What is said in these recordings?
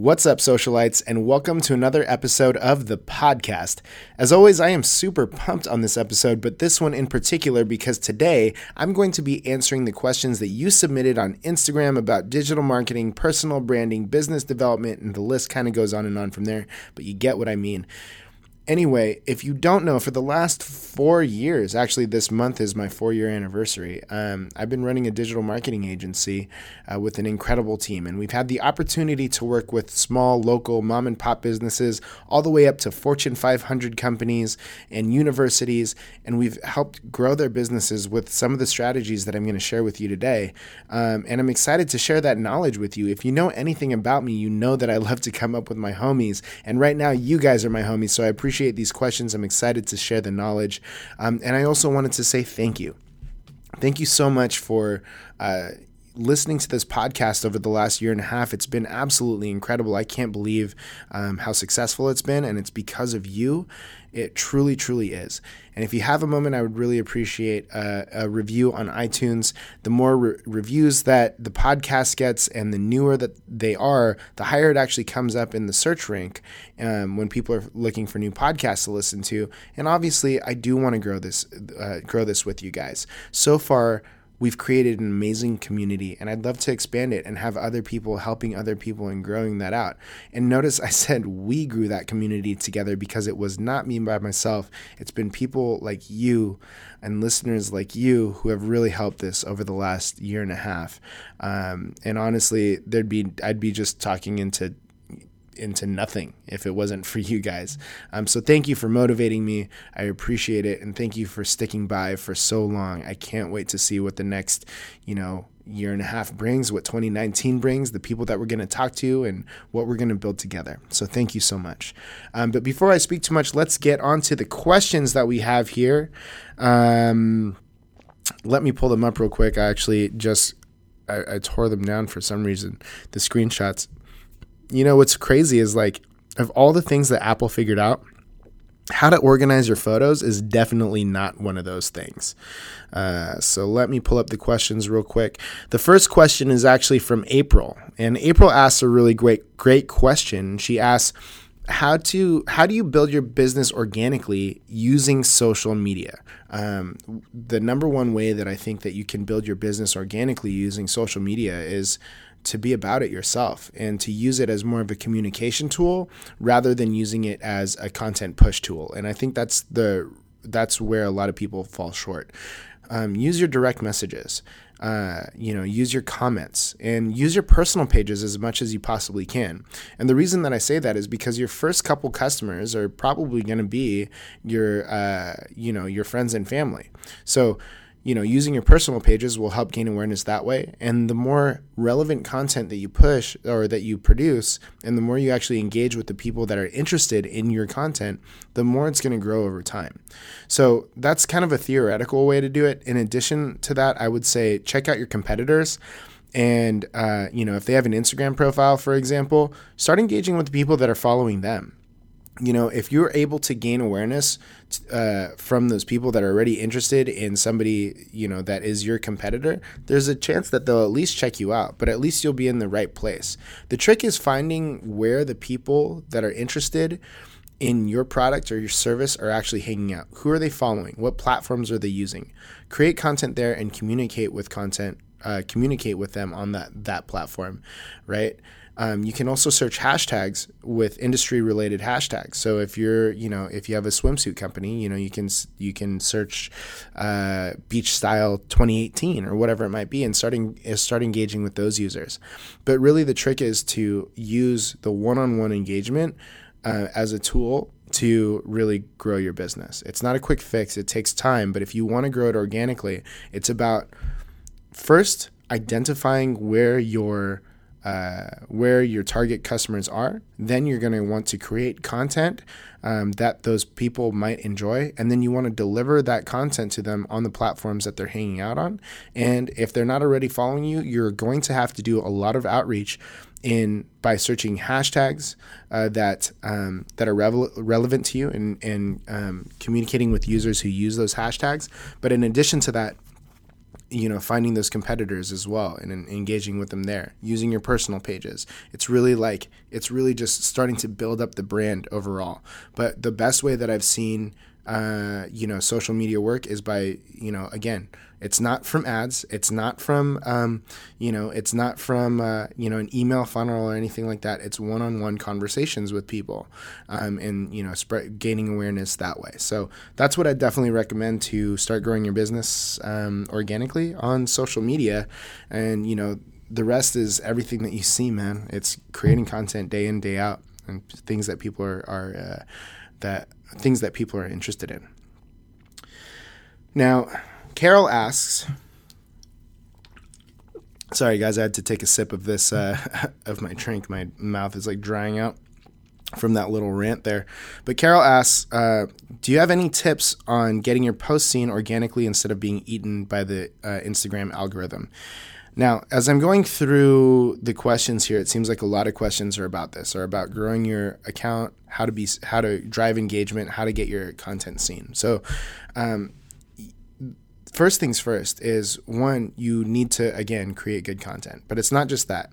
What's up, socialites, and welcome to another episode of the podcast. As always, I am super pumped on this episode, but this one in particular because today I'm going to be answering the questions that you submitted on Instagram about digital marketing, personal branding, business development, and the list kind of goes on and on from there, but you get what I mean. Anyway, if you don't know, for the last four years, actually, this month is my four year anniversary. Um, I've been running a digital marketing agency uh, with an incredible team, and we've had the opportunity to work with small, local, mom and pop businesses, all the way up to Fortune 500 companies and universities, and we've helped grow their businesses with some of the strategies that I'm going to share with you today. Um, and I'm excited to share that knowledge with you. If you know anything about me, you know that I love to come up with my homies, and right now, you guys are my homies, so I appreciate appreciate these questions. I'm excited to share the knowledge. Um, and I also wanted to say thank you. Thank you so much for. Uh, listening to this podcast over the last year and a half, it's been absolutely incredible. I can't believe um, how successful it's been, and it's because of you. It truly, truly is. And if you have a moment, I would really appreciate a, a review on iTunes. The more re- reviews that the podcast gets and the newer that they are, the higher it actually comes up in the search rank um, when people are looking for new podcasts to listen to. And obviously, I do want to grow this, uh, grow this with you guys. So far, we've created an amazing community and I'd love to expand it and have other people helping other people and growing that out. And notice I said we grew that community together because it was not me by myself. It's been people like you and listeners like you who have really helped this over the last year and a half. Um, and honestly, there'd be I'd be just talking into into nothing if it wasn't for you guys. Um, so thank you for motivating me. I appreciate it, and thank you for sticking by for so long. I can't wait to see what the next, you know, year and a half brings, what 2019 brings, the people that we're going to talk to, and what we're going to build together. So thank you so much. Um, but before I speak too much, let's get on to the questions that we have here. Um, let me pull them up real quick. I actually just I, I tore them down for some reason. The screenshots you know what's crazy is like of all the things that Apple figured out, how to organize your photos is definitely not one of those things. Uh, so let me pull up the questions real quick. The first question is actually from April, and April asks a really great great question. She asks how to how do you build your business organically using social media um, the number one way that i think that you can build your business organically using social media is to be about it yourself and to use it as more of a communication tool rather than using it as a content push tool. And I think that's the that's where a lot of people fall short. Um, use your direct messages. Uh, you know, use your comments and use your personal pages as much as you possibly can. And the reason that I say that is because your first couple customers are probably going to be your, uh, you know, your friends and family. So you know, using your personal pages will help gain awareness that way. And the more relevant content that you push or that you produce, and the more you actually engage with the people that are interested in your content, the more it's going to grow over time. So that's kind of a theoretical way to do it. In addition to that, I would say check out your competitors. And, uh, you know, if they have an Instagram profile, for example, start engaging with the people that are following them you know, if you're able to gain awareness uh, from those people that are already interested in somebody, you know, that is your competitor, there's a chance that they'll at least check you out, but at least you'll be in the right place. The trick is finding where the people that are interested in your product or your service are actually hanging out. Who are they following? What platforms are they using? Create content there and communicate with content, uh, communicate with them on that that platform, right? Um, you can also search hashtags with industry related hashtags. So if you're, you know, if you have a swimsuit company, you know, you can you can search uh, beach style 2018 or whatever it might be, and starting start engaging with those users. But really, the trick is to use the one on one engagement uh, as a tool to really grow your business. It's not a quick fix; it takes time. But if you want to grow it organically, it's about first identifying where your uh, where your target customers are. Then you're going to want to create content um, that those people might enjoy. And then you want to deliver that content to them on the platforms that they're hanging out on. And if they're not already following you, you're going to have to do a lot of outreach in by searching hashtags uh, that um, that are revel- relevant to you and, and um, communicating with users who use those hashtags. But in addition to that, you know finding those competitors as well and, and engaging with them there using your personal pages. It's really like it's really just starting to build up the brand overall. But the best way that i've seen uh, you know social media work is by you know again it's not from ads. It's not from, um, you know, it's not from, uh, you know, an email funnel or anything like that. It's one-on-one conversations with people, um, and you know, spread gaining awareness that way. So that's what I definitely recommend to start growing your business um, organically on social media, and you know, the rest is everything that you see, man. It's creating content day in day out and things that people are are uh, that things that people are interested in. Now, Carol asks. Sorry, guys, I had to take a sip of this uh, of my drink. My mouth is like drying out from that little rant there. But Carol asks, uh, "Do you have any tips on getting your posts seen organically instead of being eaten by the uh, Instagram algorithm?" Now, as I'm going through the questions here, it seems like a lot of questions are about this, are about growing your account, how to be, how to drive engagement, how to get your content seen. So, um, first things first is one, you need to, again, create good content. But it's not just that.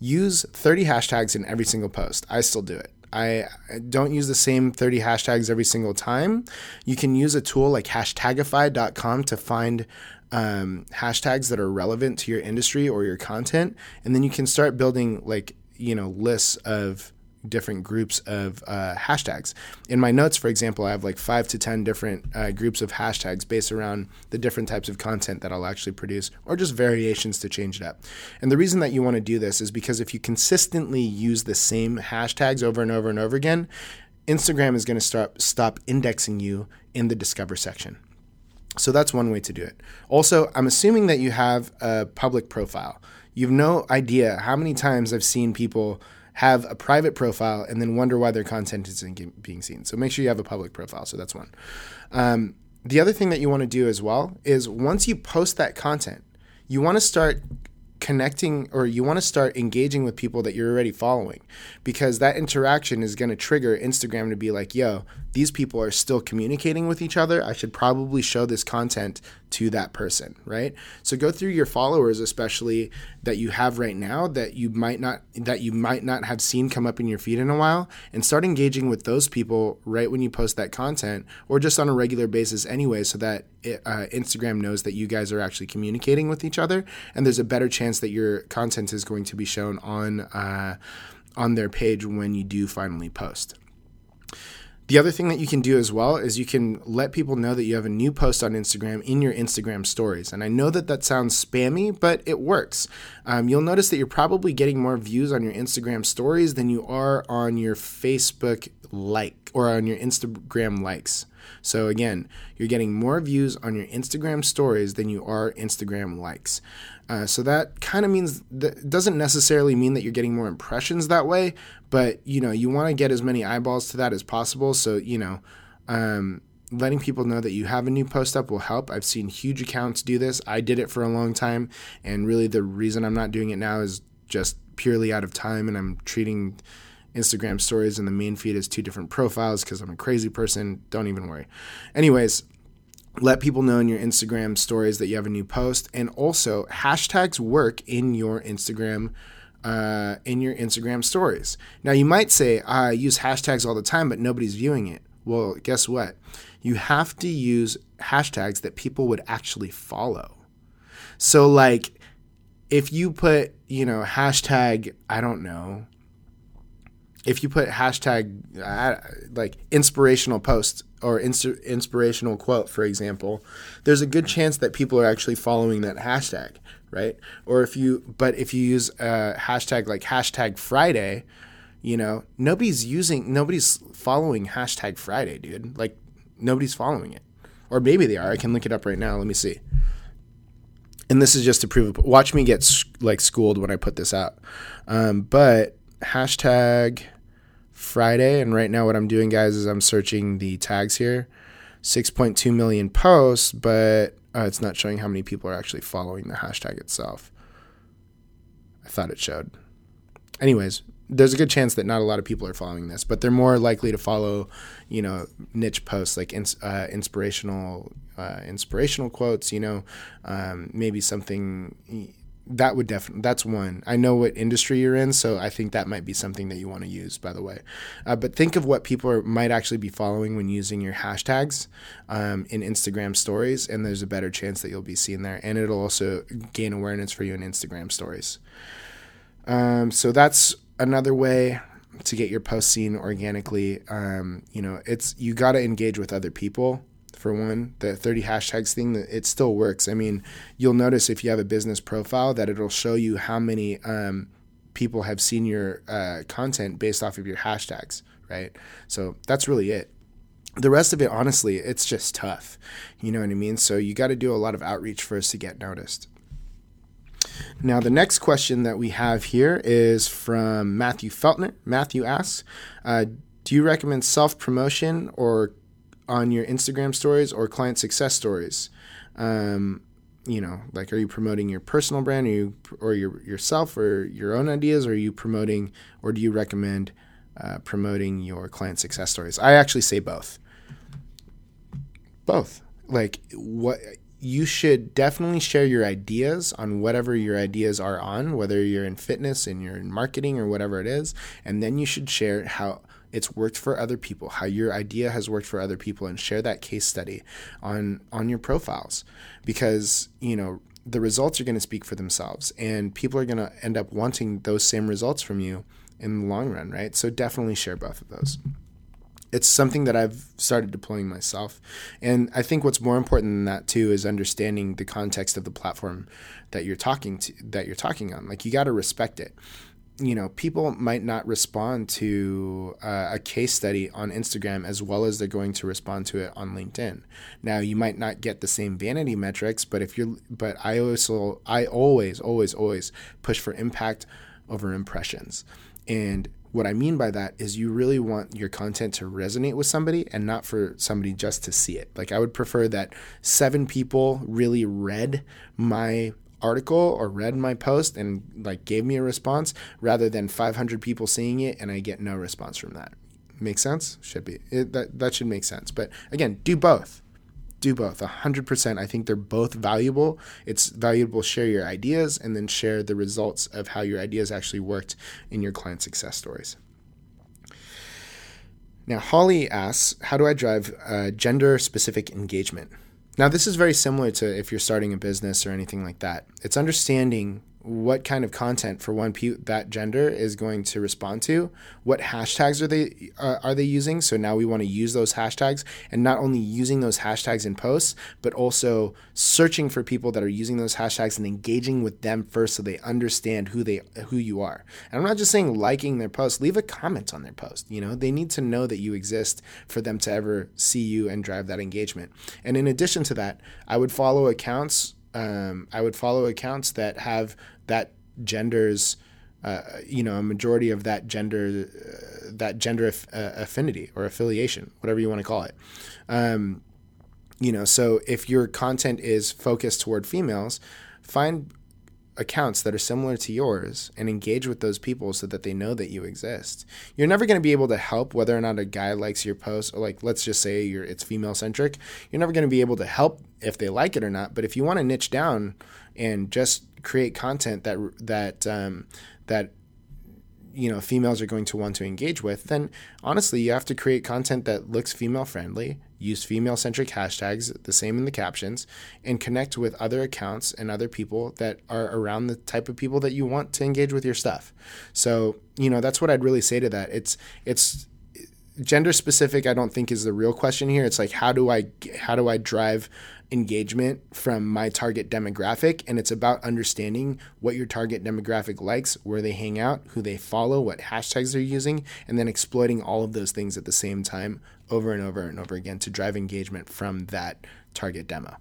Use 30 hashtags in every single post. I still do it. I don't use the same 30 hashtags every single time. You can use a tool like hashtagify.com to find um, hashtags that are relevant to your industry or your content. And then you can start building like, you know, lists of different groups of uh, hashtags. In my notes, for example, I have like five to 10 different uh, groups of hashtags based around the different types of content that I'll actually produce or just variations to change it up. And the reason that you want to do this is because if you consistently use the same hashtags over and over and over again, Instagram is going to start stop indexing you in the discover section. So that's one way to do it. Also, I'm assuming that you have a public profile. You've no idea how many times I've seen people have a private profile and then wonder why their content isn't being seen. So make sure you have a public profile. So that's one. Um, the other thing that you want to do as well is once you post that content, you want to start connecting or you want to start engaging with people that you're already following because that interaction is going to trigger Instagram to be like, yo, these people are still communicating with each other. I should probably show this content to that person, right? So go through your followers, especially that you have right now that you might not that you might not have seen come up in your feed in a while, and start engaging with those people right when you post that content, or just on a regular basis anyway, so that it, uh, Instagram knows that you guys are actually communicating with each other, and there's a better chance that your content is going to be shown on uh, on their page when you do finally post. The other thing that you can do as well is you can let people know that you have a new post on Instagram in your Instagram stories. And I know that that sounds spammy, but it works. Um, you'll notice that you're probably getting more views on your Instagram stories than you are on your Facebook like or on your Instagram likes. So again, you're getting more views on your Instagram stories than you are Instagram likes. Uh, so that kind of means that doesn't necessarily mean that you're getting more impressions that way, but you know you want to get as many eyeballs to that as possible. So you know, um, letting people know that you have a new post up will help. I've seen huge accounts do this. I did it for a long time, and really the reason I'm not doing it now is just purely out of time, and I'm treating Instagram stories and the main feed is two different profiles because I'm a crazy person. Don't even worry. Anyways, let people know in your Instagram stories that you have a new post, and also hashtags work in your Instagram. Uh, in your Instagram stories. Now, you might say, I use hashtags all the time, but nobody's viewing it. Well, guess what? You have to use hashtags that people would actually follow. So, like, if you put, you know, hashtag, I don't know, if you put hashtag uh, like inspirational post or inst- inspirational quote, for example, there's a good chance that people are actually following that hashtag, right? Or if you, but if you use a hashtag like hashtag Friday, you know, nobody's using, nobody's following hashtag Friday, dude. Like nobody's following it, or maybe they are. I can look it up right now. Let me see. And this is just to prove. Watch me get like schooled when I put this out. Um, but hashtag Friday. And right now, what I'm doing, guys, is I'm searching the tags here 6.2 million posts, but uh, it's not showing how many people are actually following the hashtag itself. I thought it showed. Anyways, there's a good chance that not a lot of people are following this, but they're more likely to follow, you know, niche posts like ins, uh, inspirational, uh, inspirational quotes. You know, um, maybe something that would definitely that's one. I know what industry you're in so i think that might be something that you want to use by the way. Uh, but think of what people are, might actually be following when using your hashtags um, in instagram stories and there's a better chance that you'll be seen there and it'll also gain awareness for you in instagram stories. Um, so that's another way to get your post seen organically. Um, you know it's you got to engage with other people for one. The 30 hashtags thing, it still works. I mean, you'll notice if you have a business profile that it'll show you how many um, people have seen your uh, content based off of your hashtags, right? So that's really it. The rest of it, honestly, it's just tough. You know what I mean? So you got to do a lot of outreach first to get noticed. Now, the next question that we have here is from Matthew Feltner. Matthew asks, uh, do you recommend self promotion or on your Instagram stories or client success stories? Um, you know, like, are you promoting your personal brand, or you or your yourself, or your own ideas, or are you promoting, or do you recommend uh, promoting your client success stories? I actually say both. Both. Like, what you should definitely share your ideas on whatever your ideas are on, whether you're in fitness and you're in marketing or whatever it is, and then you should share how it's worked for other people, how your idea has worked for other people, and share that case study on on your profiles, because you know the results are going to speak for themselves, and people are going to end up wanting those same results from you in the long run, right? So definitely share both of those. It's something that I've started deploying myself. And I think what's more important than that too is understanding the context of the platform that you're talking to that you're talking on. Like you got to respect it you know, people might not respond to uh, a case study on Instagram as well as they're going to respond to it on LinkedIn. Now, you might not get the same vanity metrics, but if you're, but I also, I always, always, always push for impact over impressions. And what I mean by that is you really want your content to resonate with somebody and not for somebody just to see it. Like I would prefer that seven people really read my article or read my post and like gave me a response rather than 500 people seeing it and I get no response from that. Make sense? Should be. It, that that should make sense. But again, do both. Do both. 100%. I think they're both valuable. It's valuable share your ideas and then share the results of how your ideas actually worked in your client success stories. Now, Holly asks, how do I drive uh, gender specific engagement? Now, this is very similar to if you're starting a business or anything like that. It's understanding what kind of content for one that gender is going to respond to what hashtags are they uh, are they using? So now we want to use those hashtags and not only using those hashtags in posts but also searching for people that are using those hashtags and engaging with them first so they understand who they who you are. And i'm not just saying liking their post leave a comment on their post you know? They need to know that you exist for them to ever see you and drive that engagement. And in addition to that i would follow accounts um, I would follow accounts that have that gender's uh, you know a majority of that gender uh, that gender aff- uh, affinity or affiliation whatever you want to call it. Um, you know so if your content is focused toward females find accounts that are similar to yours and engage with those people so that they know that you exist. You're never going to be able to help whether or not a guy likes your post or like let's just say you're it's female centric. You're never going to be able to help if they like it or not, but if you want to niche down and just create content that that um, that you know females are going to want to engage with, then honestly, you have to create content that looks female friendly, use female centric hashtags, the same in the captions, and connect with other accounts and other people that are around the type of people that you want to engage with your stuff. So, you know, that's what I'd really say to that. It's it's gender specific I don't think is the real question here. It's like how do I how do I drive engagement from my target demographic? And it's about understanding what your target demographic likes where they hang out who they follow what hashtags they're using and then exploiting all of those things at the same time over and over and over again to drive engagement from that target demo.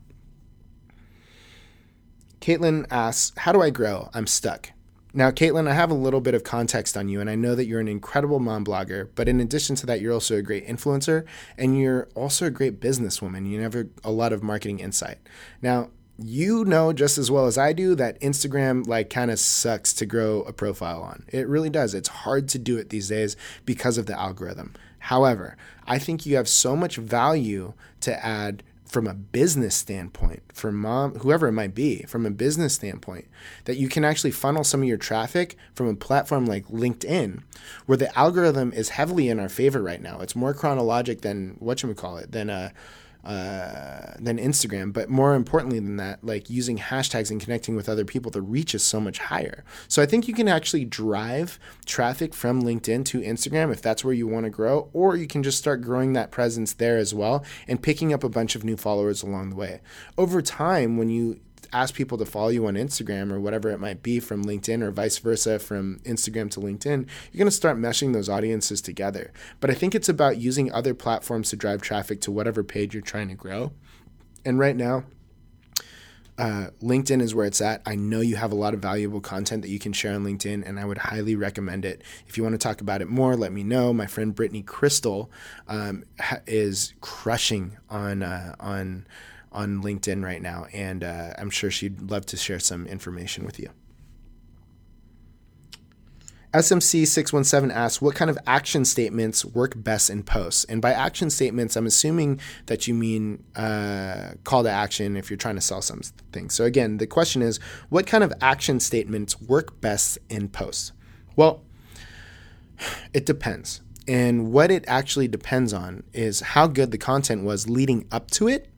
Caitlin asks how do i grow? I'm stuck now, Caitlin, I have a little bit of context on you, and I know that you're an incredible mom blogger, but in addition to that, you're also a great influencer and you're also a great businesswoman. You have a lot of marketing insight. Now, you know just as well as I do that Instagram like kind of sucks to grow a profile on. It really does. It's hard to do it these days because of the algorithm. However, I think you have so much value to add from a business standpoint, for mom, whoever it might be, from a business standpoint, that you can actually funnel some of your traffic from a platform like LinkedIn, where the algorithm is heavily in our favor right now. It's more chronologic than what you call it, than a uh, than Instagram. But more importantly than that, like using hashtags and connecting with other people, the reach is so much higher. So I think you can actually drive traffic from LinkedIn to Instagram if that's where you want to grow, or you can just start growing that presence there as well and picking up a bunch of new followers along the way. Over time, when you ask people to follow you on Instagram or whatever it might be from LinkedIn or vice versa from Instagram to LinkedIn, you're going to start meshing those audiences together. But I think it's about using other platforms to drive traffic to whatever page you're trying to grow. And right now, uh, LinkedIn is where it's at. I know you have a lot of valuable content that you can share on LinkedIn, and I would highly recommend it. If you want to talk about it more, let me know. My friend Brittany Crystal um, ha- is crushing on uh, on on LinkedIn right now, and uh, I'm sure she'd love to share some information with you. SMC617 asks, What kind of action statements work best in posts? And by action statements, I'm assuming that you mean uh, call to action if you're trying to sell something. So, again, the question is, What kind of action statements work best in posts? Well, it depends. And what it actually depends on is how good the content was leading up to it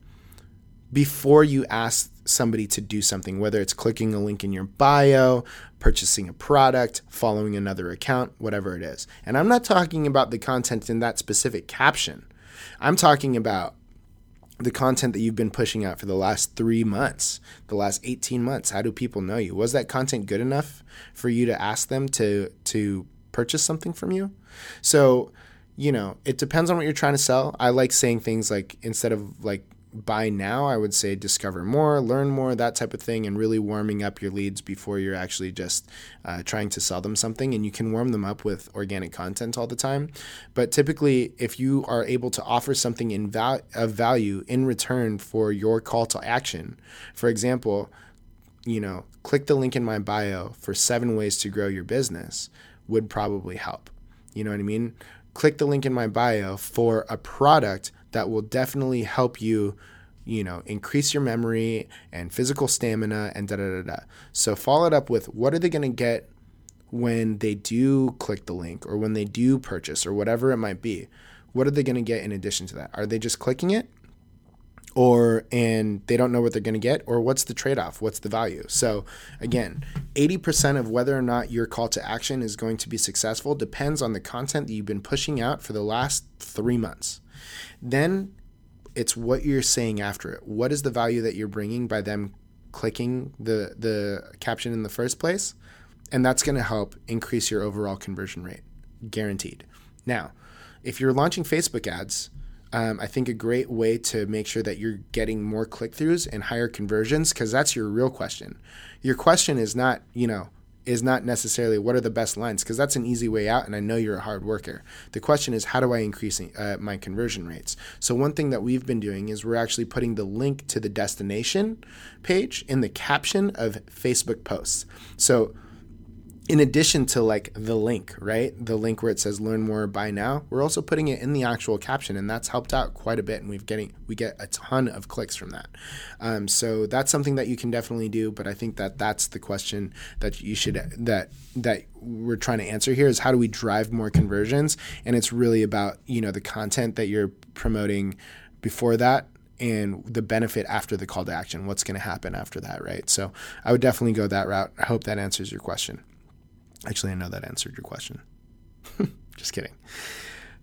before you ask somebody to do something, whether it's clicking a link in your bio, purchasing a product, following another account, whatever it is. And I'm not talking about the content in that specific caption. I'm talking about the content that you've been pushing out for the last three months, the last 18 months. How do people know you? Was that content good enough for you to ask them to to purchase something from you? So, you know, it depends on what you're trying to sell. I like saying things like instead of like buy now, I would say discover more, learn more, that type of thing, and really warming up your leads before you're actually just uh, trying to sell them something. And you can warm them up with organic content all the time. But typically, if you are able to offer something in val- of value in return for your call to action, for example, you know, click the link in my bio for seven ways to grow your business would probably help. You know what I mean? Click the link in my bio for a product that will definitely help you you know, increase your memory and physical stamina and da da da da. So follow it up with what are they going to get when they do click the link or when they do purchase or whatever it might be. What are they going to get in addition to that? Are they just clicking it? Or and they don't know what they're going to get or what's the trade-off? What's the value? So again, 80% of whether or not your call to action is going to be successful depends on the content that you've been pushing out for the last 3 months. Then it's what you're saying after it. What is the value that you're bringing by them clicking the the caption in the first place? And that's going to help increase your overall conversion rate, guaranteed. Now, if you're launching Facebook ads, um, I think a great way to make sure that you're getting more click throughs and higher conversions, because that's your real question. Your question is not, you know, is not necessarily what are the best lines because that's an easy way out and i know you're a hard worker. The question is how do i increase uh, my conversion rates? So one thing that we've been doing is we're actually putting the link to the destination page in the caption of facebook posts. So in addition to like the link, right? The link where it says learn more buy now, we're also putting it in the actual caption and that's helped out quite a bit and we've getting we get a ton of clicks from that. Um, so that's something that you can definitely do, but I think that that's the question that you should that that we're trying to answer here is how do we drive more conversions and it's really about, you know, the content that you're promoting before that and the benefit after the call to action. What's going to happen after that, right? So I would definitely go that route. I hope that answers your question. Actually, I know that answered your question. Just kidding.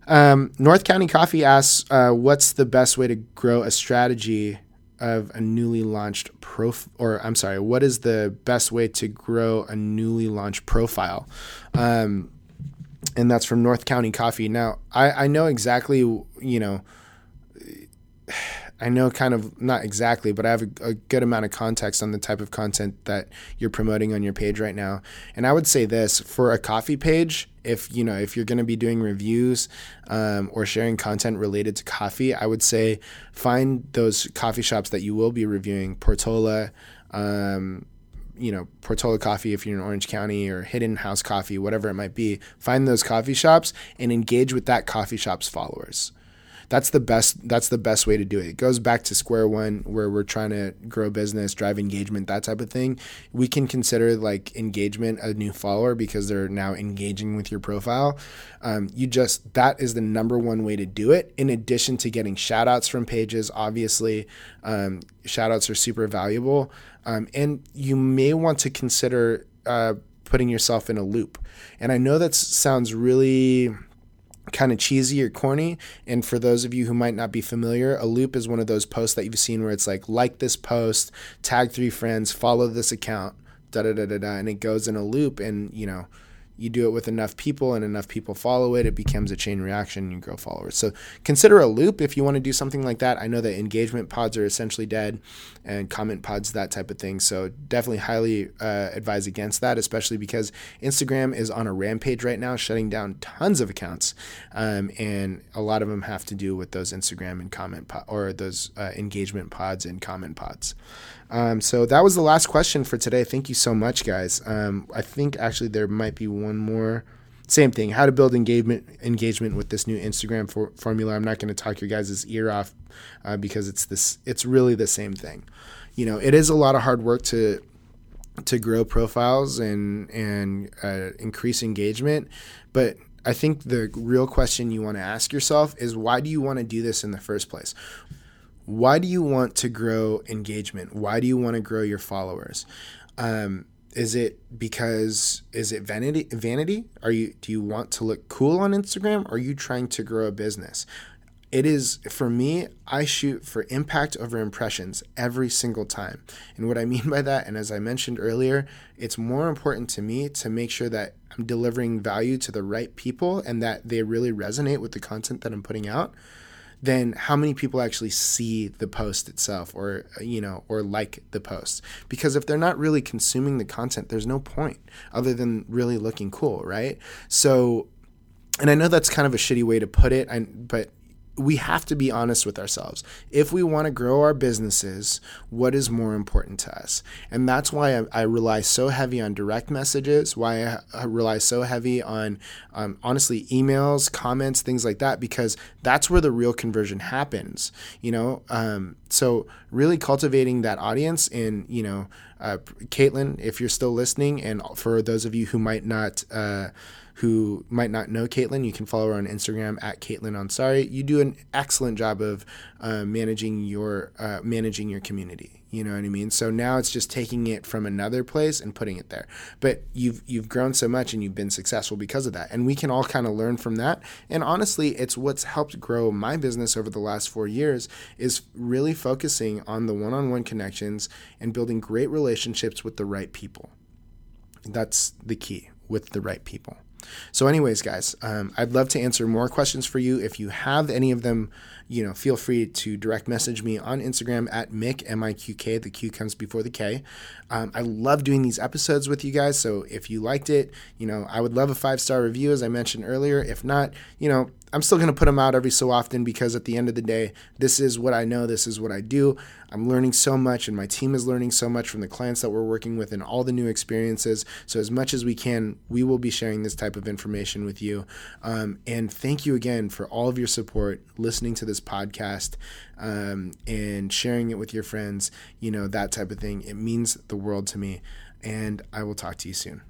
Um, North County Coffee asks, uh, "What's the best way to grow a strategy of a newly launched prof? Or I'm sorry, what is the best way to grow a newly launched profile?" Um, and that's from North County Coffee. Now, I, I know exactly, you know. I know kind of not exactly, but I have a, a, good amount of context on the type of content that you're promoting on your page right now. And I would say this for a coffee page, if you know if you're going to be doing reviews um, or sharing content related to coffee, I would say find those coffee shops that you will be reviewing. Portola. Um, you know, Portola Coffee if you're in Orange County or Hidden House Coffee, whatever it might be, find those coffee shops and engage with that coffee shop's followers that's the best that's the best way to do it. It goes back to square one where we're trying to grow business, drive engagement, that type of thing. We can consider like engagement a new follower because they're now engaging with your profile. Um, you just that is the number one way to do it. In addition to getting shout outs from pages, obviously, um, shout outs are super valuable. Um, and you may want to consider uh, putting yourself in a loop. And I know that sounds really kind of cheesy or corny. And for those of you who might not be familiar, a loop is one of those posts that you've seen where it's like, like this post, tag three friends, follow this account, da da da da da, and it goes in a loop. And, you know, you do it with enough people and enough people follow it, it becomes a chain reaction and you grow followers. So consider a loop if you want to do something like that. I know that engagement pods are essentially dead and comment pods, that type of thing. So definitely highly uh, advise against that, especially because Instagram is on a rampage right now, shutting down tons of accounts. Um, and a lot of them have to do with those Instagram and comment po- or those uh, engagement pods and comment pods. Um, so that was the last question for today. Thank you so much, guys. Um, I think actually there might be one more. Same thing. How to build engagement engagement with this new Instagram for, formula. I'm not going to talk your guys' ear off uh, because it's this. It's really the same thing. You know, it is a lot of hard work to to grow profiles and and uh, increase engagement, but I think the real question you want to ask yourself is why do you want to do this in the first place? Why do you want to grow engagement? Why do you want to grow your followers? Um, is it because is it vanity vanity are you do you want to look cool on instagram are you trying to grow a business it is for me i shoot for impact over impressions every single time and what i mean by that and as i mentioned earlier it's more important to me to make sure that i'm delivering value to the right people and that they really resonate with the content that i'm putting out then how many people actually see the post itself or you know or like the post. Because if they're not really consuming the content there's no point other than really looking cool right? So and I know that's kind of a shitty way to put it, but we have to be honest with ourselves. If we want to grow our businesses, what is more important to us? And that's why I, I rely so heavy on direct messages, why I, I rely so heavy on, um, honestly, emails, comments, things like that, because that's where the real conversion happens, you know? Um, so really cultivating that audience and, you know, uh, Caitlin, if you're still listening, and for those of you who might not, uh, who might not know Caitlin, you can follow her on Instagram at Caitlin Ansari. You do an excellent job of uh, managing your uh, managing your community. You know what I mean? So now it's just taking it from another place and putting it there. But you've you've grown so much and you've been successful because of that. And we can all kind of learn from that. And honestly, it's what's helped grow my business over the last 4 years is really focusing on the one-on-one connections and building great relationships with the right people. That's the key with the right people. So, anyways, guys, um, I'd love to answer more questions for you. If you have any of them, you know, feel free to direct message me on Instagram at Mick M I Q K. The Q comes before the K. Um, I love doing these episodes with you guys. So if you liked it, you know, I would love a five star review, as I mentioned earlier. If not, you know, I'm still going to put them out every so often because at the end of the day, this is what I know, this is what I do. I'm learning so much, and my team is learning so much from the clients that we're working with and all the new experiences. So, as much as we can, we will be sharing this type of information with you. Um, and thank you again for all of your support, listening to this podcast, um, and sharing it with your friends, you know, that type of thing. It means the world to me. And I will talk to you soon.